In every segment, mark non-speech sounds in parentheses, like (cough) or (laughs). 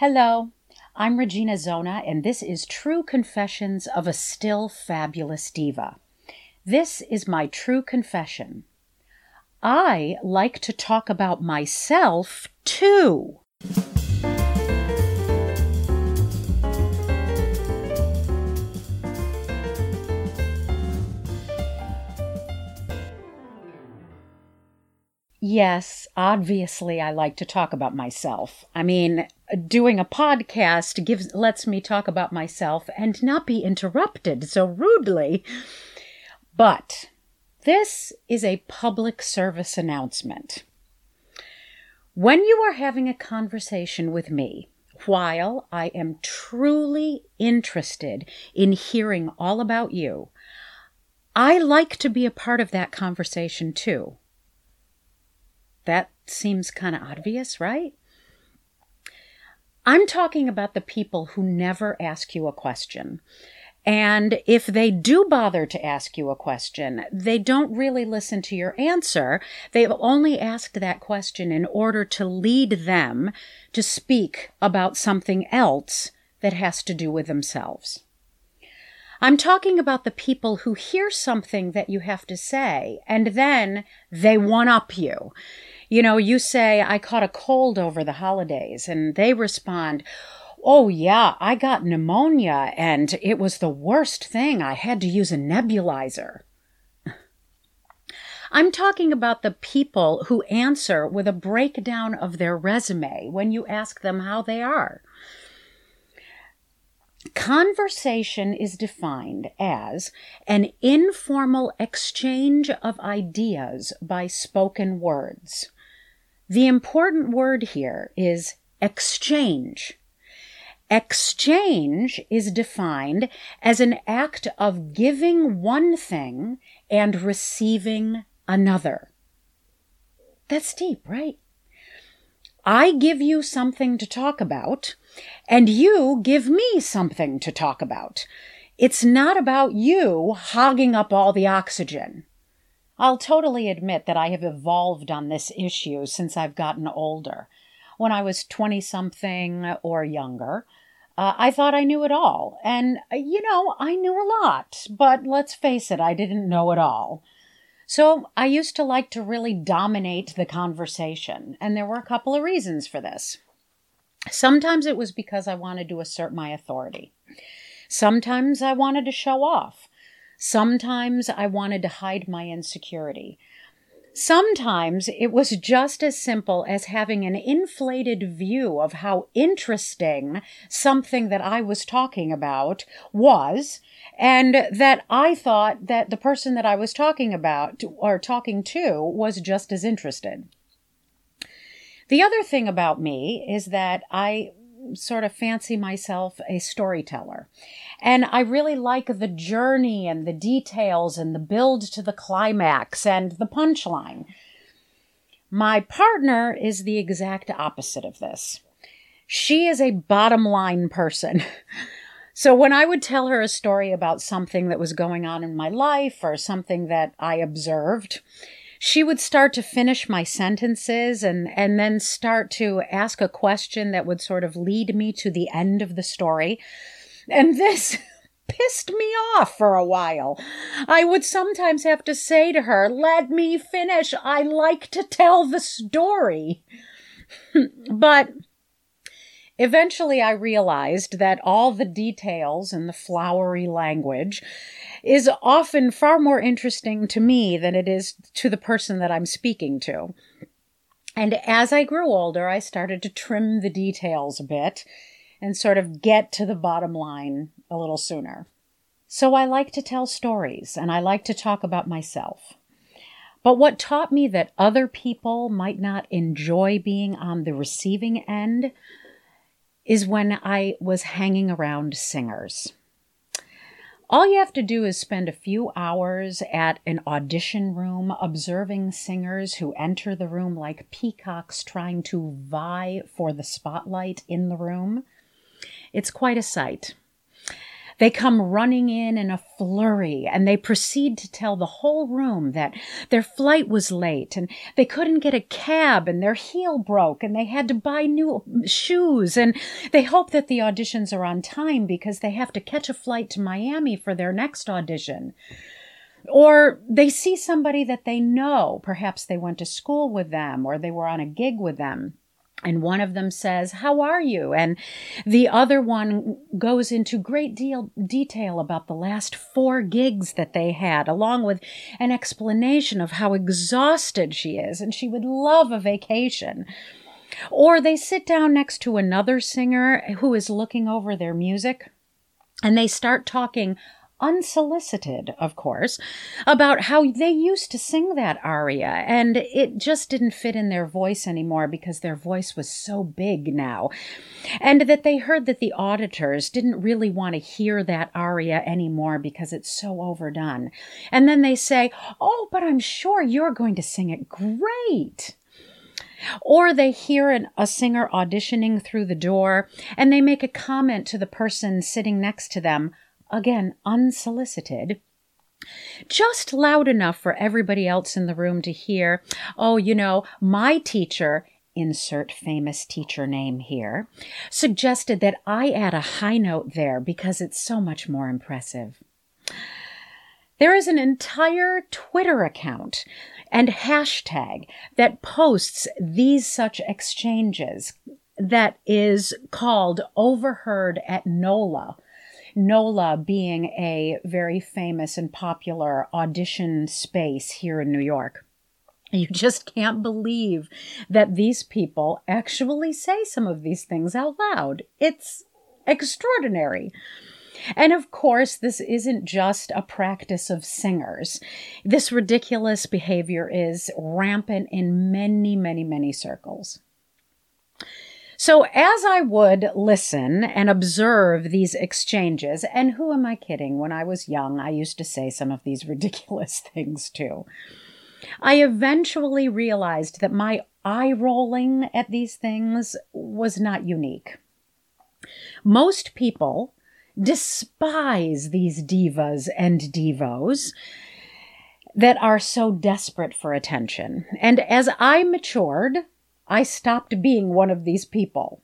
Hello, I'm Regina Zona, and this is True Confessions of a Still Fabulous Diva. This is my true confession. I like to talk about myself too. Yes, obviously I like to talk about myself. I mean, doing a podcast gives lets me talk about myself and not be interrupted so rudely. But this is a public service announcement. When you are having a conversation with me, while I am truly interested in hearing all about you, I like to be a part of that conversation too. That seems kind of obvious, right? I'm talking about the people who never ask you a question. And if they do bother to ask you a question, they don't really listen to your answer. They've only asked that question in order to lead them to speak about something else that has to do with themselves. I'm talking about the people who hear something that you have to say and then they one up you. You know, you say, I caught a cold over the holidays, and they respond, Oh, yeah, I got pneumonia, and it was the worst thing. I had to use a nebulizer. (laughs) I'm talking about the people who answer with a breakdown of their resume when you ask them how they are. Conversation is defined as an informal exchange of ideas by spoken words. The important word here is exchange. Exchange is defined as an act of giving one thing and receiving another. That's deep, right? I give you something to talk about, and you give me something to talk about. It's not about you hogging up all the oxygen. I'll totally admit that I have evolved on this issue since I've gotten older. When I was 20 something or younger, uh, I thought I knew it all. And, uh, you know, I knew a lot, but let's face it, I didn't know it all. So I used to like to really dominate the conversation, and there were a couple of reasons for this. Sometimes it was because I wanted to assert my authority. Sometimes I wanted to show off. Sometimes I wanted to hide my insecurity. Sometimes it was just as simple as having an inflated view of how interesting something that I was talking about was, and that I thought that the person that I was talking about or talking to was just as interested. The other thing about me is that I sort of fancy myself a storyteller. And I really like the journey and the details and the build to the climax and the punchline. My partner is the exact opposite of this. She is a bottom line person. (laughs) So when I would tell her a story about something that was going on in my life or something that I observed, she would start to finish my sentences and, and then start to ask a question that would sort of lead me to the end of the story. And this (laughs) pissed me off for a while. I would sometimes have to say to her, Let me finish. I like to tell the story. (laughs) but Eventually, I realized that all the details and the flowery language is often far more interesting to me than it is to the person that I'm speaking to. And as I grew older, I started to trim the details a bit and sort of get to the bottom line a little sooner. So I like to tell stories and I like to talk about myself. But what taught me that other people might not enjoy being on the receiving end is when I was hanging around singers. All you have to do is spend a few hours at an audition room observing singers who enter the room like peacocks trying to vie for the spotlight in the room. It's quite a sight. They come running in in a flurry and they proceed to tell the whole room that their flight was late and they couldn't get a cab and their heel broke and they had to buy new shoes and they hope that the auditions are on time because they have to catch a flight to Miami for their next audition. Or they see somebody that they know, perhaps they went to school with them or they were on a gig with them and one of them says how are you? And the other one goes into great deal detail about the last four gigs that they had along with an explanation of how exhausted she is and she would love a vacation. Or they sit down next to another singer who is looking over their music and they start talking unsolicited, of course, about how they used to sing that aria and it just didn't fit in their voice anymore because their voice was so big now. And that they heard that the auditors didn't really want to hear that aria anymore because it's so overdone. And then they say, Oh, but I'm sure you're going to sing it great. Or they hear an, a singer auditioning through the door and they make a comment to the person sitting next to them again, unsolicited, just loud enough for everybody else in the room to hear, oh, you know, my teacher, insert famous teacher name here, suggested that I add a high note there because it's so much more impressive. There is an entire Twitter account and hashtag that posts these such exchanges that is called Overheard at NOLA NOLA being a very famous and popular audition space here in New York. You just can't believe that these people actually say some of these things out loud. It's extraordinary. And of course, this isn't just a practice of singers. This ridiculous behavior is rampant in many, many, many circles. So, as I would listen and observe these exchanges, and who am I kidding? When I was young, I used to say some of these (laughs) ridiculous things too. I eventually realized that my eye rolling at these things was not unique. Most people despise these divas and divos that are so desperate for attention. And as I matured, I stopped being one of these people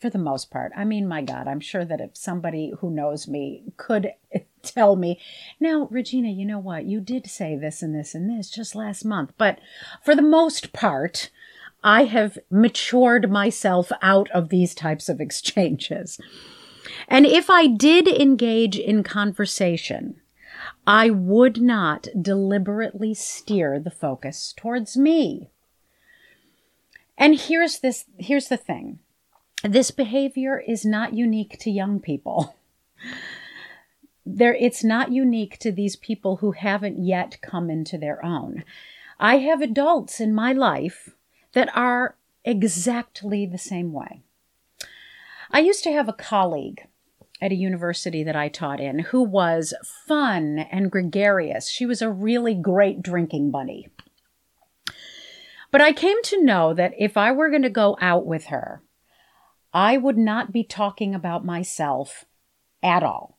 for the most part. I mean, my God, I'm sure that if somebody who knows me could (laughs) tell me, now, Regina, you know what? You did say this and this and this just last month. But for the most part, I have matured myself out of these types of (laughs) exchanges. And if I did engage in conversation, I would not deliberately steer the focus towards me. And here's this here's the thing. This behavior is not unique to young people. There it's not unique to these people who haven't yet come into their own. I have adults in my life that are exactly the same way. I used to have a colleague at a university that I taught in who was fun and gregarious. She was a really great drinking bunny. But I came to know that if I were going to go out with her, I would not be talking about myself at all.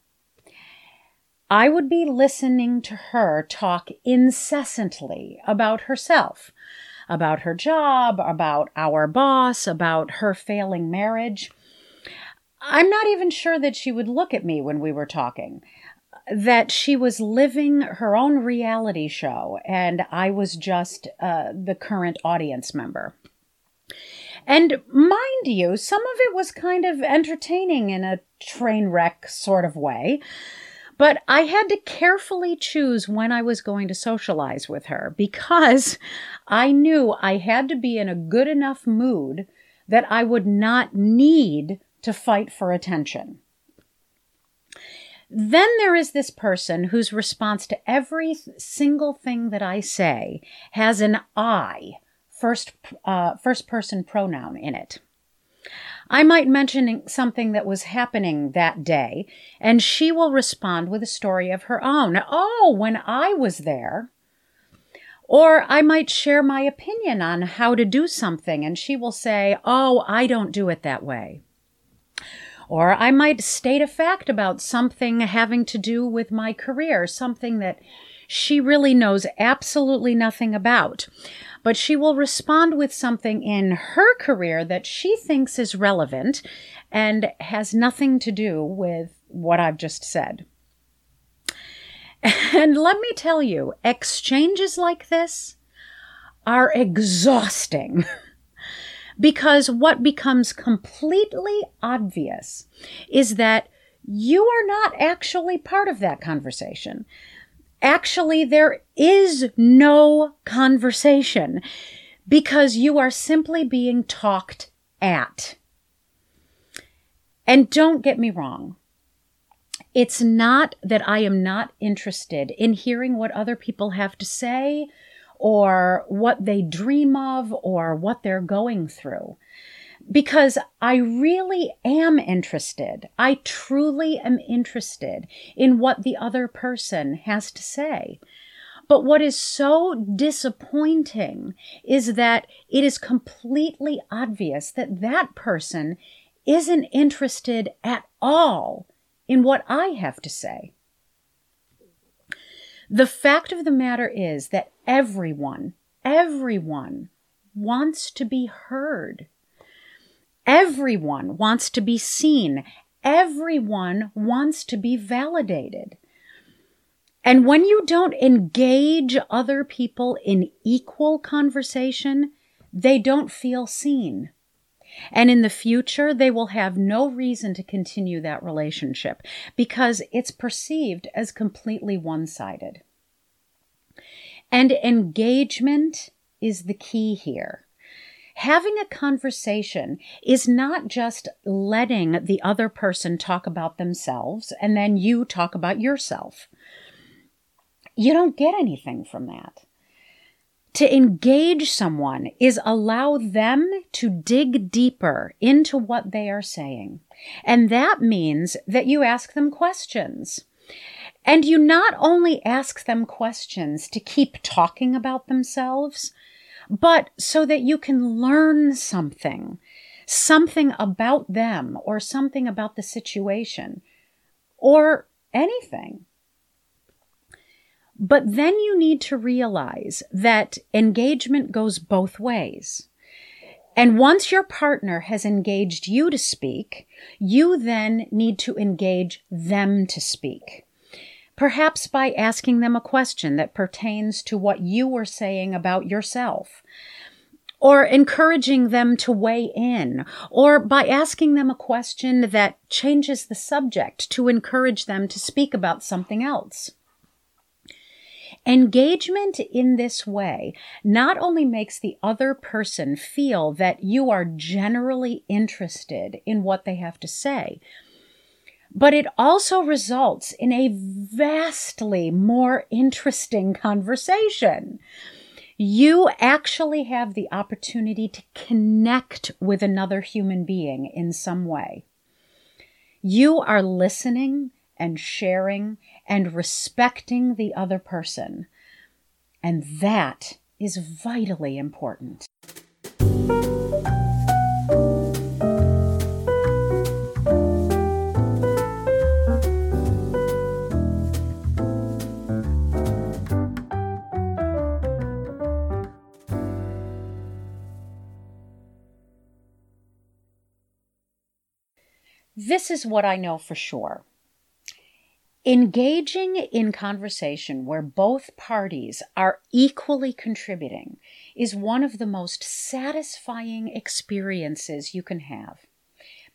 I would be listening to her talk incessantly about herself, about her job, about our boss, about her failing marriage. I'm not even sure that she would look at me when we were talking that she was living her own reality show and I was just uh, the current audience member. And mind you, some of it was kind of entertaining in a train wreck sort of way. But I had to carefully choose when I was going to socialize with her because I knew I had to be in a good enough mood that I would not need to fight for attention. Then there is this person whose response to every single thing that I say has an I, first, uh, first person pronoun in it. I might mention something that was happening that day, and she will respond with a story of her own. Oh, when I was there. Or I might share my opinion on how to do something, and she will say, Oh, I don't do it that way. Or I might state a fact about something having to do with my career, something that she really knows absolutely nothing about. But she will respond with something in her career that she thinks is relevant and has nothing to do with what I've just said. (laughs) And let me tell you, exchanges like this are exhausting. (laughs) because what becomes completely obvious is that you are not actually part of that conversation. Actually, there is no conversation because you are simply being talked at. And don't get me wrong. It's not that I am not interested in hearing what other people have to say or what they dream of or what they're going through. Because I really am interested. I truly am interested in what the other person has to say. But what is so disappointing is that it is completely obvious that that person isn't interested at all in what I have to say. The fact of the matter is that everyone, everyone wants to be heard. Everyone wants to be seen. Everyone wants to be validated. And when you don't engage other people in equal conversation, they don't feel seen. And in the future, they will have no reason to continue that relationship because it's perceived as completely one sided. And engagement is the key here. Having a conversation is not just letting the other person talk about themselves and then you talk about yourself. You don't get anything from that. To engage someone is allow them to dig deeper into what they are saying. And that means that you ask them questions. And you not only ask them questions to keep talking about themselves, but so that you can learn something, something about them or something about the situation or anything. But then you need to realize that engagement goes both ways. And once your partner has engaged you to speak, you then need to engage them to speak. Perhaps by asking them a question that pertains to what you were saying about yourself, or encouraging them to weigh in, or by asking them a question that changes the subject to encourage them to speak about something else. Engagement in this way not only makes the other person feel that you are generally interested in what they have to say, but it also results in a vastly more interesting conversation. You actually have the opportunity to connect with another human being in some way. You are listening and sharing and respecting the other person. And that is vitally important. This is what I know for sure. Engaging in conversation where both parties are equally contributing is one of the most satisfying experiences you can have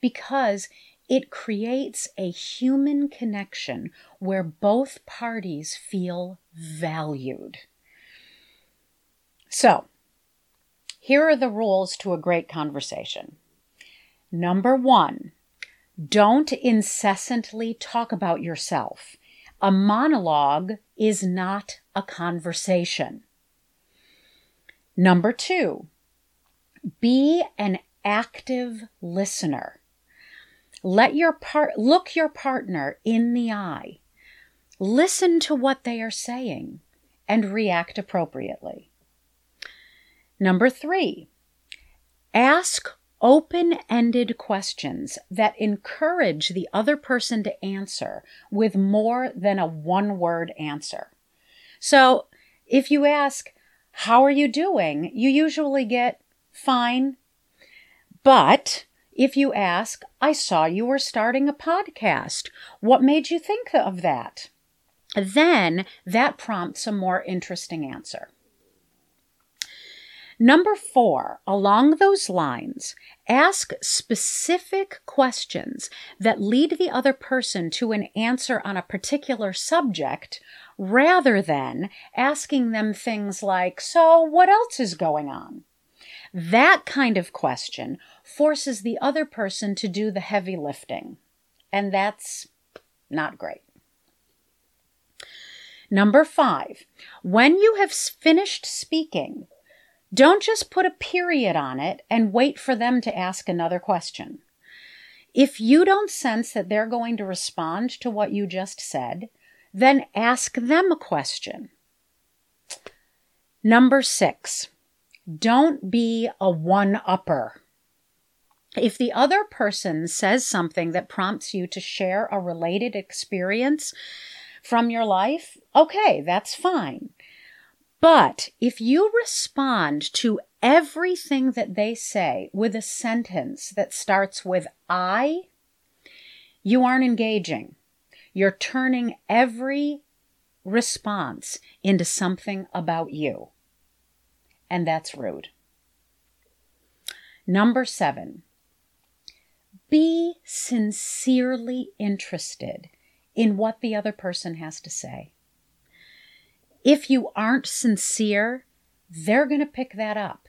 because it creates a human connection where both parties feel valued. So, here are the rules to a great conversation. Number one, don't incessantly talk about yourself. A monologue is not a conversation. Number two, be an active listener. Let your part, look your partner in the eye. Listen to what they are saying and react appropriately. Number three, ask open ended questions that encourage the other person to answer with more than a one word answer. So if you ask, How are you doing? you usually get fine. But if you ask, I saw you were starting a podcast, what made you think of that? Then that prompts a more interesting answer. Number four, along those lines, ask specific questions that lead the other person to an answer on a particular subject rather than asking them things like, So, what else is going on? That kind of question forces the other person to do the heavy lifting, and that's not great. Number five, when you have finished speaking, don't just put a period on it and wait for them to ask another question. If you don't sense that they're going to respond to what you just said, then ask them a question. Number six, don't be a one upper. If the other person says something that prompts you to share a related experience from your life, okay, that's fine. But if you respond to everything that they say with a sentence that starts with I, you aren't engaging. You're turning every response into something about you. And that's rude. Number seven, be sincerely interested in what the other person has to say if you aren't sincere, they're going to pick that up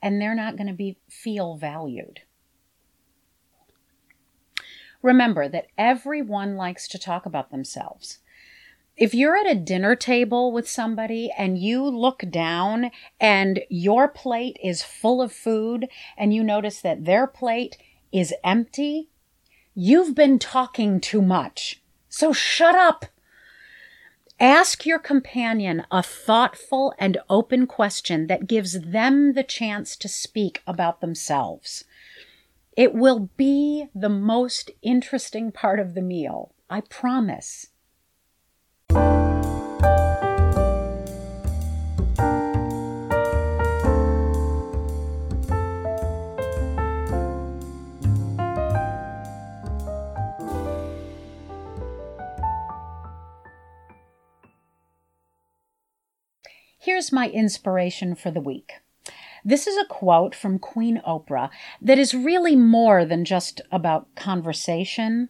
and they're not going to be feel valued. Remember that everyone likes to talk about themselves. If you're at a dinner table with somebody and you look down and your plate is full of food and you notice that their plate is empty, you've been talking too much. So shut up. Ask your companion a thoughtful and open question that gives them the chance to speak about themselves. It will be the most interesting part of the meal, I promise. Here's my inspiration for the week. This is a quote from Queen Oprah that is really more than just about conversation,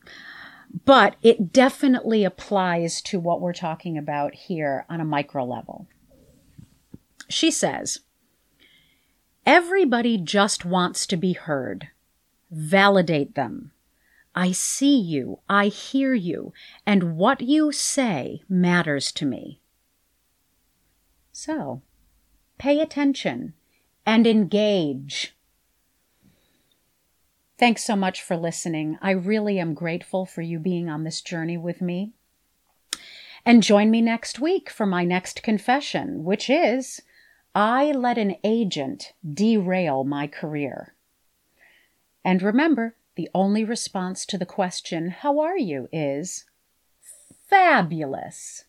but it definitely applies to what we're talking about here on a micro level. She says, Everybody just wants to be heard. Validate them. I see you, I hear you, and what you say matters to me. So, pay attention and engage. Thanks so much for listening. I really am grateful for you being on this journey with me. And join me next week for my next confession, which is I let an agent derail my career. And remember, the only response to the question, How are you? is fabulous.